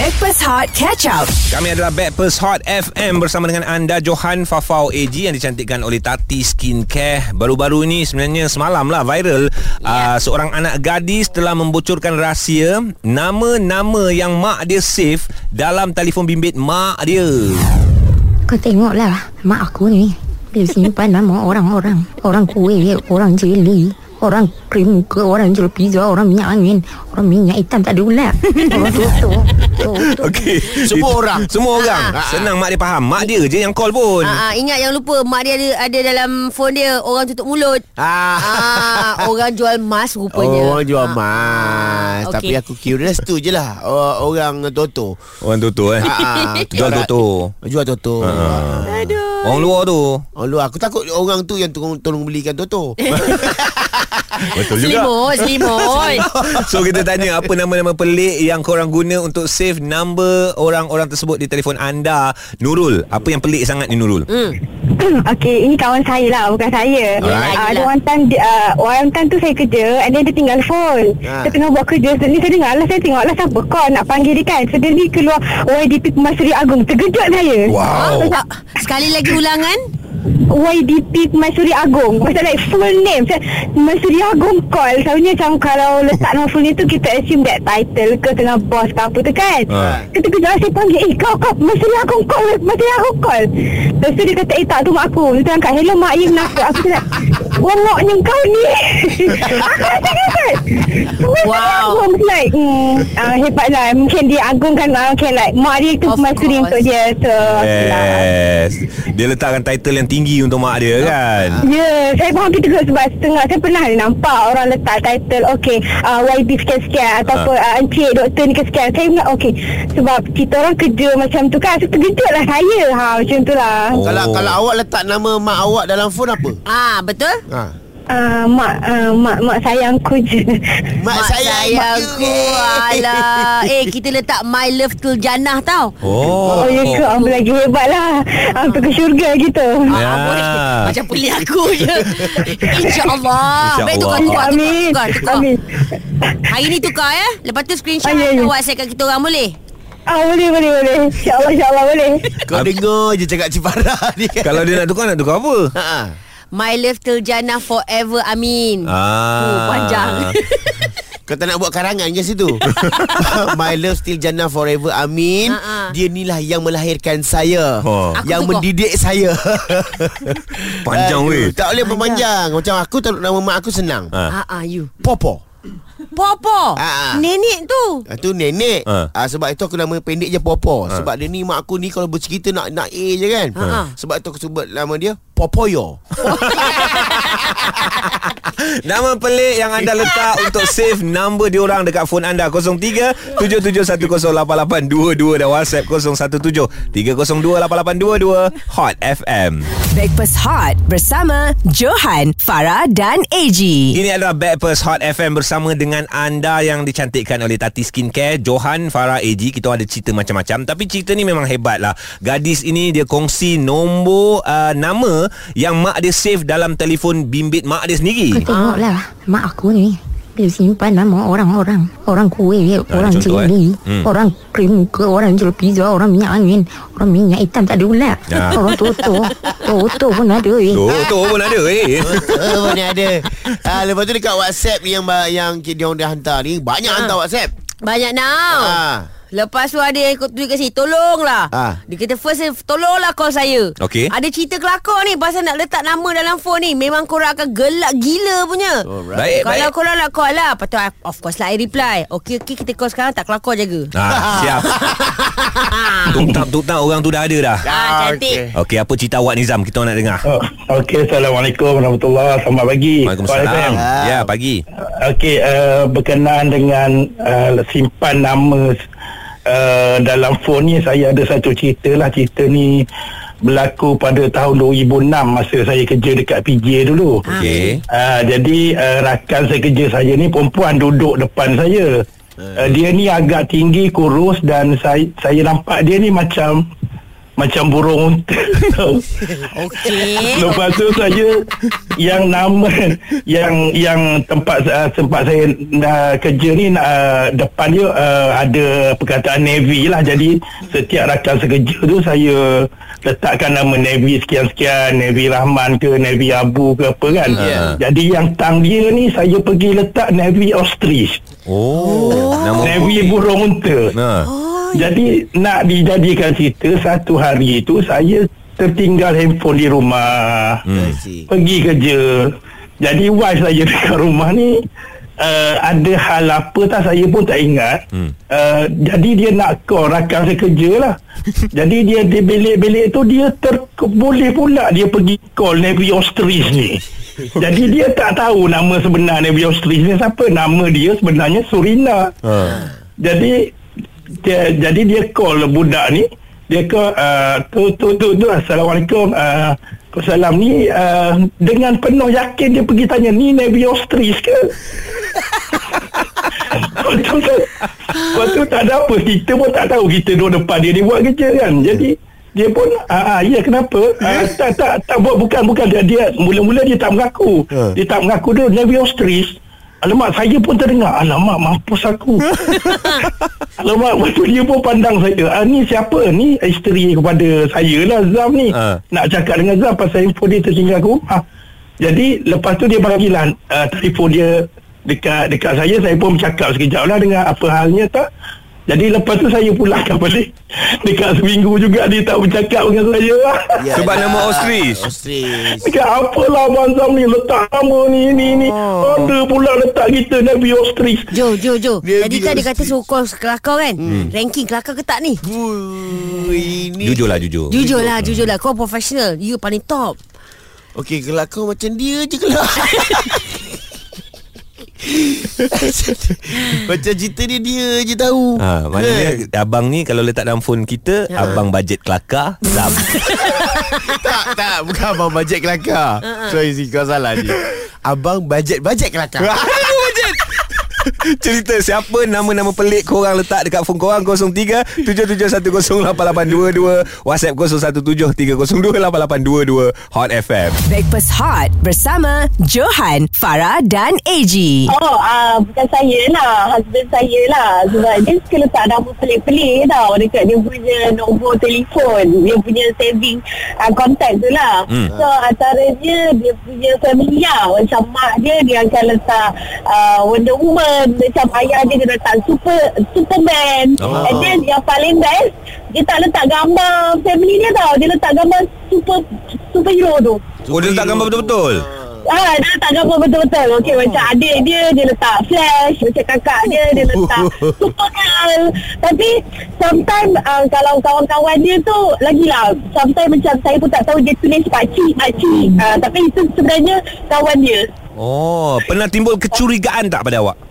Backpass Hot Catch Up. Kami adalah Backpers Hot FM bersama dengan anda Johan Fafau AG yang dicantikkan oleh Tati Skincare. Baru-baru ini sebenarnya semalam lah viral yeah. uh, seorang anak gadis telah membocorkan rahsia nama-nama yang mak dia save dalam telefon bimbit mak dia. Kau tengoklah mak aku ni. Dia simpan nama orang-orang. Orang kuih, orang jeli, orang krim muka, orang jual pizza, orang minyak angin, orang minyak hitam tak ada. Orang tutup. Tutup. Okey. Semua orang. Semua orang. Ah, ah. Senang mak dia faham. Mak dia je yang call pun. Ah, ah, ingat yang lupa mak dia ada ada dalam phone dia orang tutup mulut. Ah. Ah, orang jual emas rupanya. Oh, jual Ah. mas. Okey. Tapi aku curious tu je lah. Orang Toto. Orang Toto eh. Ah, ah. Jual Toto. Jual Toto. Aduh. Orang luar tu. Oh, lu aku takut orang tu yang tolong, tolong belikan Toto. Betul Selimut, selimut. So kita tanya apa nama-nama pelik yang korang guna untuk save number orang-orang tersebut di telefon anda. Nurul, apa yang pelik sangat ni Nurul? hmm. Okey, ini kawan saya lah, bukan saya. Alright. Uh, ada one time, dia, uh, one time tu saya kerja, and then dia tinggal phone. Ha. Dia tengah buat kerja, so, ni saya dengar lah, saya tengok lah siapa kau nak panggil dia kan. So, dia ni keluar YDP Pemasuri Agong. Terkejut saya. Wow. Ah, sekali lagi ulangan. YDP Pemasuri Agong. Macam like full name. Saya, Pemasuri Agong call. Selalunya macam kalau letak nama full name tu, kita assume that title ke tengah boss ke apa tu kan. Ha. Kita kejap saya panggil Eh kau kau Pemasuri Agong call Pemasuri Agong call Lepas tu dia kata Eh tak tu mak aku Dia angkat Hello mak you kenapa Aku cakap Bongoknya kau ni kan Wow. It's like hmm, uh, Hebat lah Mungkin dia agungkan uh, Okay like Mak dia tu course. untuk dia So lah. Yes. Dia letakkan title yang tinggi untuk mak dia kan. Ya, yeah, saya pun hampir terkejut sebab setengah saya pernah nampak orang letak title okey uh, YB sekian-sekian ataupun uh, encik doktor ni sekian. Saya ingat okey sebab kita orang kerja macam tu kan. So terkejut lah saya. Ha macam tu lah. Oh. Kalau kalau awak letak nama mak awak dalam phone apa? Ah, betul? Ha. Uh, mak uh, mak mak sayangku je. Mak, sayang sayangku Alah Eh kita letak My love till jannah tau Oh. Oh, ya ke? Ambil lagi hebat lah. Hampir ke syurga gitu. Ya. Ah, boleh. Macam pelik aku je InsyaAllah. Baik tukar tukar Amin. tukar, tukar, tukar. Amin. Hari ni tukar ya Lepas tu screenshot Ah, ya, ya. Whatsapp kat kita orang boleh Ah, boleh, boleh, boleh. InsyaAllah, insyaAllah boleh. Kau dengar je cakap Cipara ni. Kalau dia nak tukar nak tukar apa? Ha. My love till jannah forever Amin Ah. Oh, panjang. Kau tak nak buat karangan ke situ My love still Jannah forever Amin Ha-ha. Dia ni lah yang melahirkan saya Oh. Aku Yang tukar. mendidik saya Panjang weh. Tak boleh berpanjang Macam aku taruh nama mak aku senang Ha. Ah, ah, you Popo Popo ah. Nenek tu Ah, tu nenek Ha. ah, Sebab itu aku nama pendek je Popo Sebab dia ni mak aku ni Kalau bercerita nak nak A je kan Ha, ha. Sebab tu aku sebut nama dia Popoyo Nama pelik yang anda letak untuk save number diorang dekat phone anda 03 77108822 dan WhatsApp 017 302 8822 Hot FM. Backpass Hot bersama Johan, Farah dan AG. Ini adalah Backpast Hot FM bersama dengan anda yang dicantikkan oleh Tati Skincare, Johan, Farah, AG. Kita ada cerita macam-macam. Tapi cerita ni memang hebat lah. Gadis ini dia kongsi nombor uh, nama yang mak dia save dalam telefon bimbit mak dia sendiri. Kau tengoklah mak aku ni. Dia simpan nama orang-orang. Orang kuih, orang contoh, eh. jeli, Hmm. orang krim muka, orang jual pizza, orang minyak angin, orang minyak hitam tak ada ulat. Ya. Orang tutup. Tutup pun ada. Eh. Tu, tu pun ada eh. Oh mana ada ah, Lepas tu dekat WhatsApp Yang yang dia orang dah hantar ni Banyak hantar WhatsApp Banyak now Ah. Lepas tu ada yang ikut tulis kat sini Tolonglah Ah. Dia kata first eh, Tolonglah call saya Okey. Ada cerita kelakar ni Pasal nak letak nama dalam phone ni Memang korang akan gelak gila punya Baik, Kalau baik. korang nak call lah Lepas tu I- of course lah I reply Okey okey kita call sekarang Tak kelakar jaga Ah, siap. Tuk-tak, tuk-tak orang tu dah ada dah. Ah, cantik. Okey, apa cerita awak Nizam? Kita nak dengar. Oh, Okey, Assalamualaikum warahmatullahi Selamat pagi. Waalaikumsalam. Waalaikumsalam. Ya, pagi. Okey, uh, berkenaan dengan uh, simpan nama uh, dalam phone ni, saya ada satu cerita lah. Cerita ni berlaku pada tahun 2006 masa saya kerja dekat PJ dulu. Okey. Uh, jadi uh, rakan saya kerja saya ni perempuan duduk depan saya. Uh, dia ni agak tinggi, kurus dan saya saya nampak dia ni macam macam burung unta. Okey. Lepas tu saya yang nama yang yang tempat uh, tempat saya uh, kerja ni uh, depan dia uh, ada perkataan Navy lah. Jadi setiap rakan sekerja tu saya letakkan nama Navy sekian-sekian, Navy Rahman ke Navy Abu ke apa kan. Ya. Jadi yang tang dia ni saya pergi letak Navy Ostrich. Oh, nama Navy burung unta. Nah. Jadi nak dijadikan cerita satu hari itu saya tertinggal handphone di rumah. See. Pergi kerja. Jadi wife saya dekat rumah ni uh, ada hal apa tak saya pun tak ingat. Hmm. Uh, jadi dia nak call rakan saya kerja lah. jadi dia di bilik-bilik tu dia ter boleh pula dia pergi call Navy Ostrich ni. Jadi dia tak tahu nama sebenar Navy Ostrich ni siapa. Nama dia sebenarnya Surina. Ha. Jadi dia, jadi dia call budak ni dia call uh, tu tu tu tu assalamualaikum uh, Salam ni uh, dengan penuh yakin dia pergi tanya ni Navy Ostrich ke? Lepas tu, tak ada apa Kita pun tak tahu Kita duduk depan dia Dia buat kerja kan. Jadi dia pun ah, ah ya kenapa? Ah, tak tak tak buat bukan bukan. Dia, dia mula-mula dia tak mengaku. Dia tak mengaku dia Navy Ostrich Alamak saya pun terdengar. Alamak mampus aku. Alamak Lepas tu dia pun pandang saya. Ah, Ni siapa? Ni isteri kepada saya lah Zam ni. Ah. Nak cakap dengan Zam Pasal info dia tertinggal ke rumah Jadi lepas tu dia bagilah uh, Telefon dia Dekat dekat saya. Saya pun bercakap sekejap lah Dengan apa halnya tak jadi lepas tu saya pulangkan balik Dekat seminggu juga Dia tak bercakap dengan saya Ya, Sebab ya. nama Ostrich. Ostrich. Dekat apalah Abang Zam ni Letak nama ni ni ni Oh. Ada pula letak kita Nabi Ostrich Jo, Jo, Jo. Dia Jadi kan dia kata suruh call kelakar kan? Ranking kelakar ke tak ni? Ui, ini. Jujur lah jujur. Jujur lah, jujur lah. Kau professional. You paling top. Okey, kalau kau macam dia je kelak. macam cerita dia dia je tahu. Ha, maknanya abang ni kalau letak dalam phone kita, Ya. abang bajet kelakar, Zam. tak, tak, bukan abang bajet kelakar. Sorry, si kau salah ni. Abang bajet-bajet kelakar. Cerita siapa nama-nama pelik korang letak dekat phone korang 03 77108822 WhatsApp 0173028822 Hot FM. Breakfast Hot bersama Johan, Farah dan AG. Oh, uh, bukan saya lah. Husband saya lah. Sebab dia suka letak nama pelik-pelik tau. Dekat dia punya nombor telefon. Dia punya saving uh, contact tu lah. Hmm. So, antaranya dia punya family lah. Macam mak dia, dia akan letak uh, Wonder Woman. Macam ayah dia, dia letak Super Superman. Oh. And then yang paling best, dia tak letak gambar family dia tau. Dia letak gambar super superhero tu. Oh dia letak gambar betul-betul. Ah, dia letak gambar betul-betul. Okey, macam adik dia, dia letak flash. Macam kakak dia, dia letak Supergirl. Tapi, sometimes uh, kalau kawan-kawan dia tu, lagilah. Sometimes macam saya pun tak tahu dia tulis pakcik, pakcik. Uh, tapi itu sebenarnya kawan dia. Oh, pernah timbul kecurigaan tak pada awak?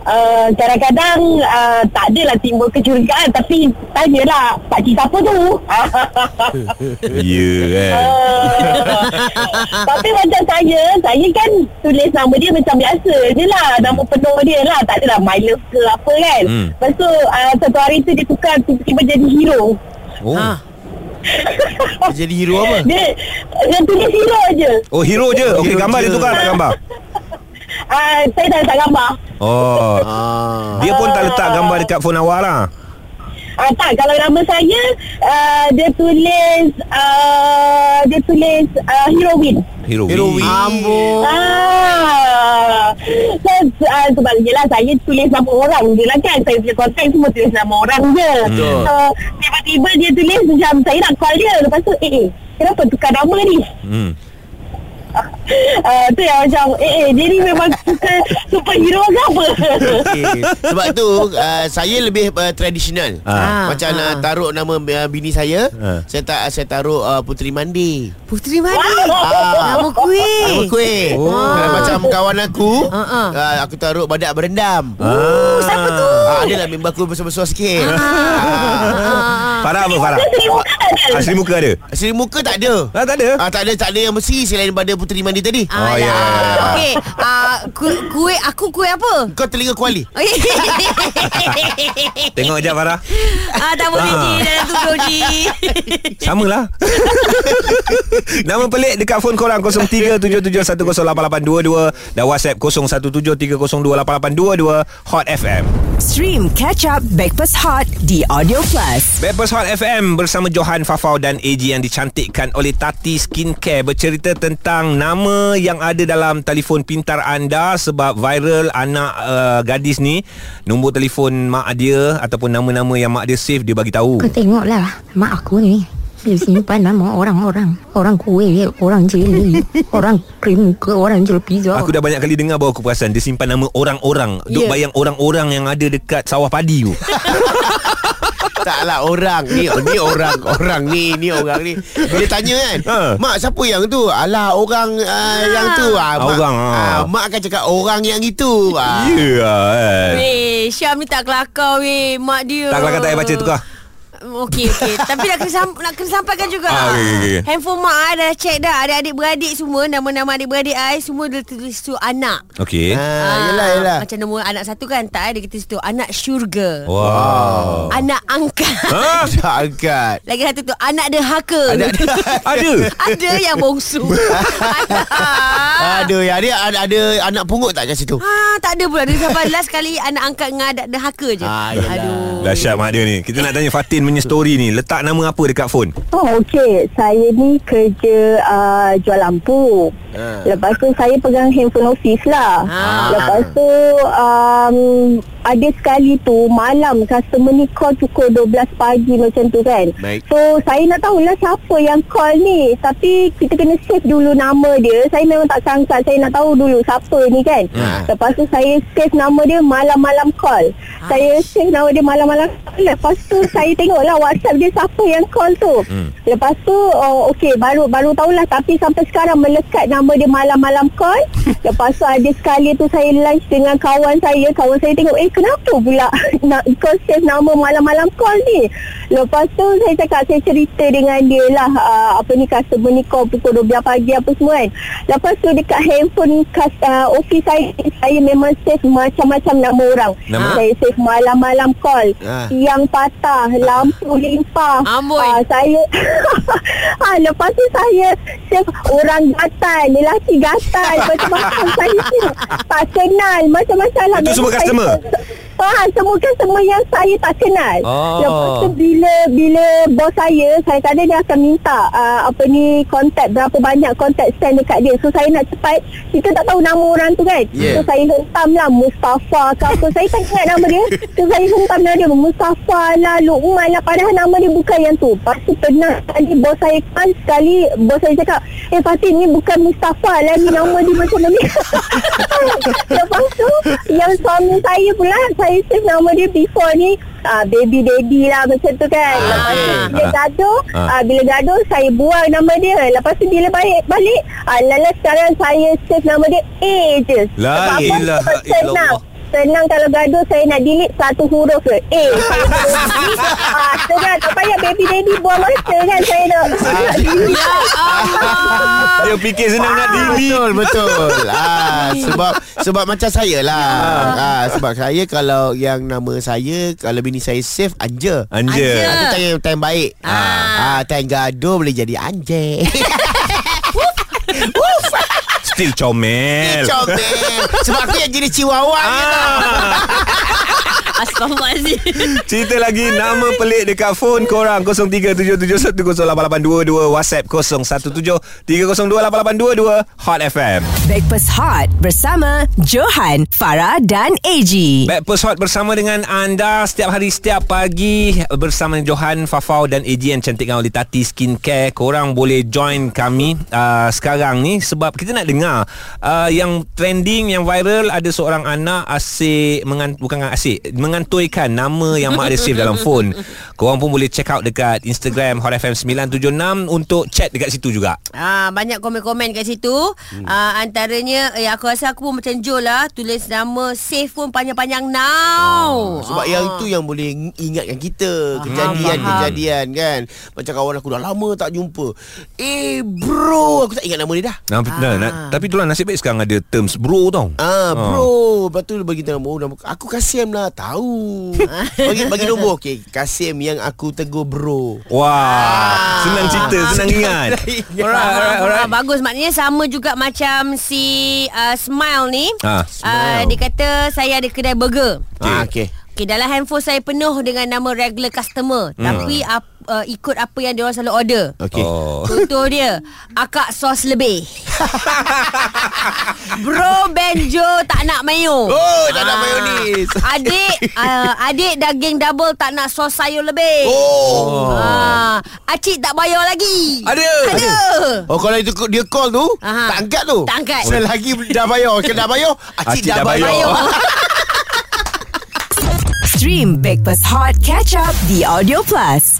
Uh, kadang-kadang uh, tak adalah timbul kecurigaan tapi tanyalah pakcik siapa tu Ya kan. Ah. Tapi macam saya Saya kan Tulis nama dia macam biasa je lah Nama penuh dia lah Tak adalah My Love ke apa kan Hmm. Lepas tu uh, Satu hari tu dia tukar Tiba-tiba jadi hero Oh. Ha. Dia jadi hero apa? Dia Dia tulis hero je Oh hero je. Okey Hero gambar je. dia tukar tak gambar? Uh, Saya tak letak gambar Oh. Ah. Dia pun tak letak gambar dekat phone awak lah. Ah tak kalau nama saya uh, dia tulis uh, dia tulis uh, heroine. Hero. Heroin. Ambon. Ah. So, uh, sebab yelah saya tulis nama orang je lah kan. Saya punya kontak semua tulis nama orang je. Betul. So, tiba-tiba dia tulis macam saya nak call dia. Lepas tu, eh, eh kenapa tukar nama ni? Hmm. Uh, tu yang macam, eh, eh, dia ni memang suka superhero ke apa? Okay. Sebab tu uh, saya lebih uh, tradisional. Ah. Macam Ah. uh, taruh nama uh, bini saya, Ah. saya tak saya taruh uh, Puteri Mandi. Puteri Mandi. Ah. Nama kuih. Nama kuih. Oh. Uh, macam kawan aku, Ah, ah. uh, aku taruh badak berendam. Oh, siapa tu? Ah, dia lah member aku besar-besar sikit. Ah. Ah. Farah apa Farah? Asli muka ada? Asli muka tak ada. Ah, tak ada? Ah, tak ada, tak ada yang mesti selain daripada Puteri Mandi tadi. Oh, ya, ya, ya. Okey, ah, kuih, kuih aku kuih apa? Kau telinga kuali. Tengok sekejap Farah ah, tak boleh Ah. Ji Dalam tu Ji Sama lah Nama pelik dekat phone korang 0377108822 Dan WhatsApp 0173028822 Hot FM Stream Catch Up Backpass Hot di Audio Plus. Bepers Hot FM bersama Johan Fafau dan AG yang dicantikkan oleh Tati Skincare bercerita tentang nama yang ada dalam telefon pintar anda sebab viral anak uh, gadis ni nombor telefon mak dia ataupun nama-nama yang mak dia save dia bagi tahu. Kau tengoklah mak aku ni dia simpan nama orang-orang Orang kuih Orang jeli Orang krim ke Orang jual pizza Aku dah banyak kali dengar baru aku perasan dia simpan nama orang-orang. Duk Ya. bayang orang-orang yang ada dekat sawah padi tu. Taklah orang ni ni orang orang ni ni orang ni. Bila tanya kan, Ha. mak siapa yang tu? Alah orang uh, yang tu ah. mak, Orang, ha. ah, mak akan cakap orang yang itu. Ah. Ya kan. Weh Syam ni tak kelakar weh Mak dia Tak kelakar tak payah baca tukar. Okey okey Tapi nak kena, sam- nak kena sampaikan juga Ah, okey, okey. Handphone mak I dah check dah Adik-adik beradik semua Nama-nama adik-beradik I Semua dia tulis tu anak Okey. Ah, yelah yelah. Macam nama anak satu kan Tak ada kita situ Anak syurga Wow. Anak angkat Ha? Angkat. Lagi satu tu Anak derhaka Ada Ada. Ada yang bongsu Ada Aduh, ya dia ada, ada anak pungut tak kat situ? Ah, tak ada pula Dia sampai last kali Anak angkat dengan anak derhaka je Ah, yelah. Aduh Dahsyat mak dia ni. Kita nak tanya Fatin punya story ni. Letak nama apa dekat phone? Oh okey, saya ni kerja uh, jual lampu. Ha. Lepas tu saya pegang handphone office lah. Ah. Lepas tu um, ada sekali tu malam customer ni call pukul 12 pagi macam tu kan. Baik. So saya nak tahulah siapa yang call ni. Tapi kita kena save dulu nama dia. Saya memang tak sangka. Saya nak tahu dulu siapa ni kan. Ha. Lepas tu saya save nama dia malam-malam call. Saya save nama dia malam-malam call. Lepas tu saya tengoklah WhatsApp dia siapa yang call tu. Hmm. Lepas tu oh, okey baru baru tahulah tapi sampai sekarang melekat nama dia malam-malam call. Lepas tu ada sekali tu saya lunch dengan kawan saya. Kawan saya tengok eh kenapa pula nak kau save nama malam-malam call ni. Lepas tu saya cakap saya cerita dengan dia lah uh, apa ni customer ni call pukul 12 pagi apa semua kan. Lepas tu dekat handphone kas, uh, office saya saya memang save macam-macam nama orang. Nama? Saya save malam-malam call. Ah. Tiang patah, lampu limpah. Amboi. Ah, saya ha, lepas tu saya save orang gatal, lelaki gatal macam-macam saya save. Tak kenal macam-macam lah. Itu semua customer? Saya, Ha, semua customer yang saya tak kenal. Oh. Lepas tu bila bila bos saya, saya kadang dia akan minta uh, apa ni kontak berapa banyak kontak stand dekat dia. So saya nak cepat, kita tak tahu nama orang tu kan. Yeah. So saya hentam lah Mustafa ke apa. saya tak ingat nama dia. So saya hentam nama dia Mustafa lah, Luqman lah. Padahal nama dia bukan yang tu. Lepas tu pernah sekali bos saya kan sekali bos saya cakap, eh Fatin ni bukan Mustafa lah. Ni nama dia macam ni. Lepas tu yang suami saya pula, saya save nama dia before ni uh, baby daddy lah macam tu kan. Ah, Lepas tu okey. bila Ah. gaduh, Ah. uh, bila gaduh saya buang nama dia. Lepas tu bila balik balik, uh, lala sekarang saya save nama dia A je. La ilaha illallah. Senang kalau gaduh saya nak delete satu huruf je. A. ah, senang. Tak payah baby daddy buang masa kan saya nak. Ya Allah Dia fikir senang nak delete. Betul betul. ah sebab sebab macam saya lah. ah sebab saya kalau yang nama saya kalau bini saya save Anja. Anja. Ah, tu time time baik. Ah, ah time gaduh boleh jadi anjing. Still comel. Comel. Sebab aku yang jenis chihuahua. Ah. Astaghfirullahaladzim Cerita lagi nama pelik dekat phone korang 0377108822 WhatsApp 0173028822 Hot FM. Backpass Hot bersama Johan, Farah dan AG. Backpast Hot bersama dengan anda setiap hari setiap pagi bersama Johan Fafau dan AG yang cantikkan oleh Tati Skincare. Korang boleh join kami uh, sekarang ni sebab kita nak dengar uh, yang trending yang viral ada seorang anak asyik mengan, bukan asyik mengantuikan nama yang mak dia save dalam phone. Korang pun boleh check out dekat Instagram Hot FM 976 untuk chat dekat situ juga. Ah banyak komen-komen kat situ. Hmm. Ah antaranya eh, aku rasa aku pun macam Joel lah tulis nama save pun panjang-panjang now. Sebab yang itu yang boleh ingatkan kita Kejadian-kejadian kan Macam kawan aku dah lama tak jumpa Eh bro Aku tak ingat nama dia dah Nah, ah. nah, tapi itulah nasib baik sekarang ada terms bro tau. Ah, bro. Lepas tu bagi tahu nombor, nombor. Aku Kasim lah, tahu. bagi bagi nombor. Okey, Kasim yang aku tegur bro. Wah, senang cerita, senang ingat. alright, alright, alright. Ah, bagus maknanya sama juga macam si uh, Smile ni. Ah, Uh, dia kata saya ada kedai burger. Ah, okey. Okay, dalam handphone saya penuh dengan nama regular customer. Hmm. Tapi ap, uh, ikut apa yang dia orang selalu order. Okey. Oh. Contoh dia Akak sos lebih Bro Benjo tak nak mayo Oh, tak nak Ah. mayonis. Adik uh, Adik daging double tak nak sos sayur lebih Oh. Ah, Acik tak bayar lagi Ada. Ada Oh kalau itu dia call tu Aha. Tak angkat tu Tak angkat. Selagi dah bayar Kena bayar Acik, Acik dah, dah bayar. bayar, Stream Breakfast Hot Catch Up di Audio Plus.